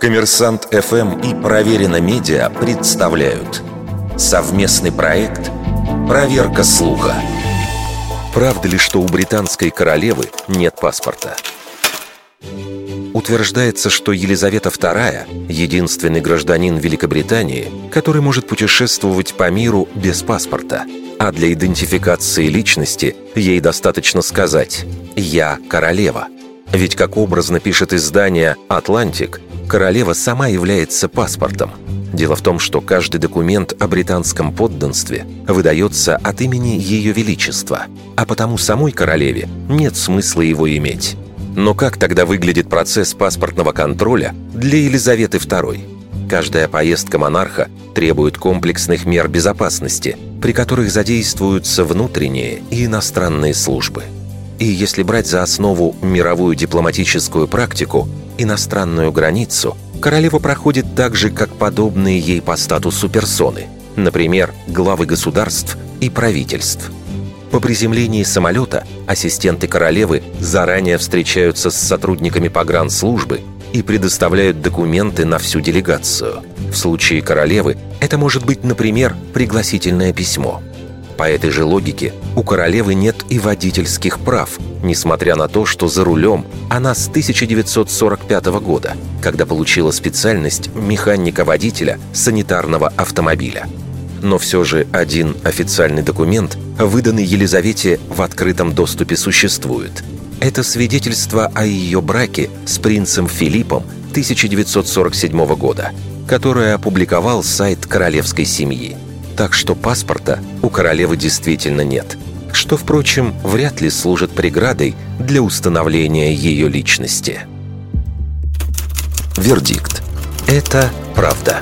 Коммерсант ФМ и Проверено Медиа представляют совместный проект «Проверка слуха». Правда ли, что у британской королевы нет паспорта? Утверждается, что Елизавета II – единственный гражданин Великобритании, который может путешествовать по миру без паспорта. А для идентификации личности ей достаточно сказать «Я королева». Ведь, как образно пишет издание «Атлантик», королева сама является паспортом. Дело в том, что каждый документ о британском подданстве выдается от имени Ее Величества, а потому самой королеве нет смысла его иметь. Но как тогда выглядит процесс паспортного контроля для Елизаветы II? Каждая поездка монарха требует комплексных мер безопасности, при которых задействуются внутренние и иностранные службы. И если брать за основу мировую дипломатическую практику, иностранную границу, королева проходит так же, как подобные ей по статусу персоны, например, главы государств и правительств – по приземлении самолета ассистенты королевы заранее встречаются с сотрудниками погранслужбы и предоставляют документы на всю делегацию. В случае королевы это может быть, например, пригласительное письмо. По этой же логике у королевы нет и водительских прав, несмотря на то, что за рулем она с 1945 года, когда получила специальность механика-водителя санитарного автомобиля – но все же один официальный документ, выданный Елизавете в открытом доступе, существует. Это свидетельство о ее браке с принцем Филиппом 1947 года, которое опубликовал сайт королевской семьи. Так что паспорта у королевы действительно нет, что, впрочем, вряд ли служит преградой для установления ее личности. Вердикт. Это правда.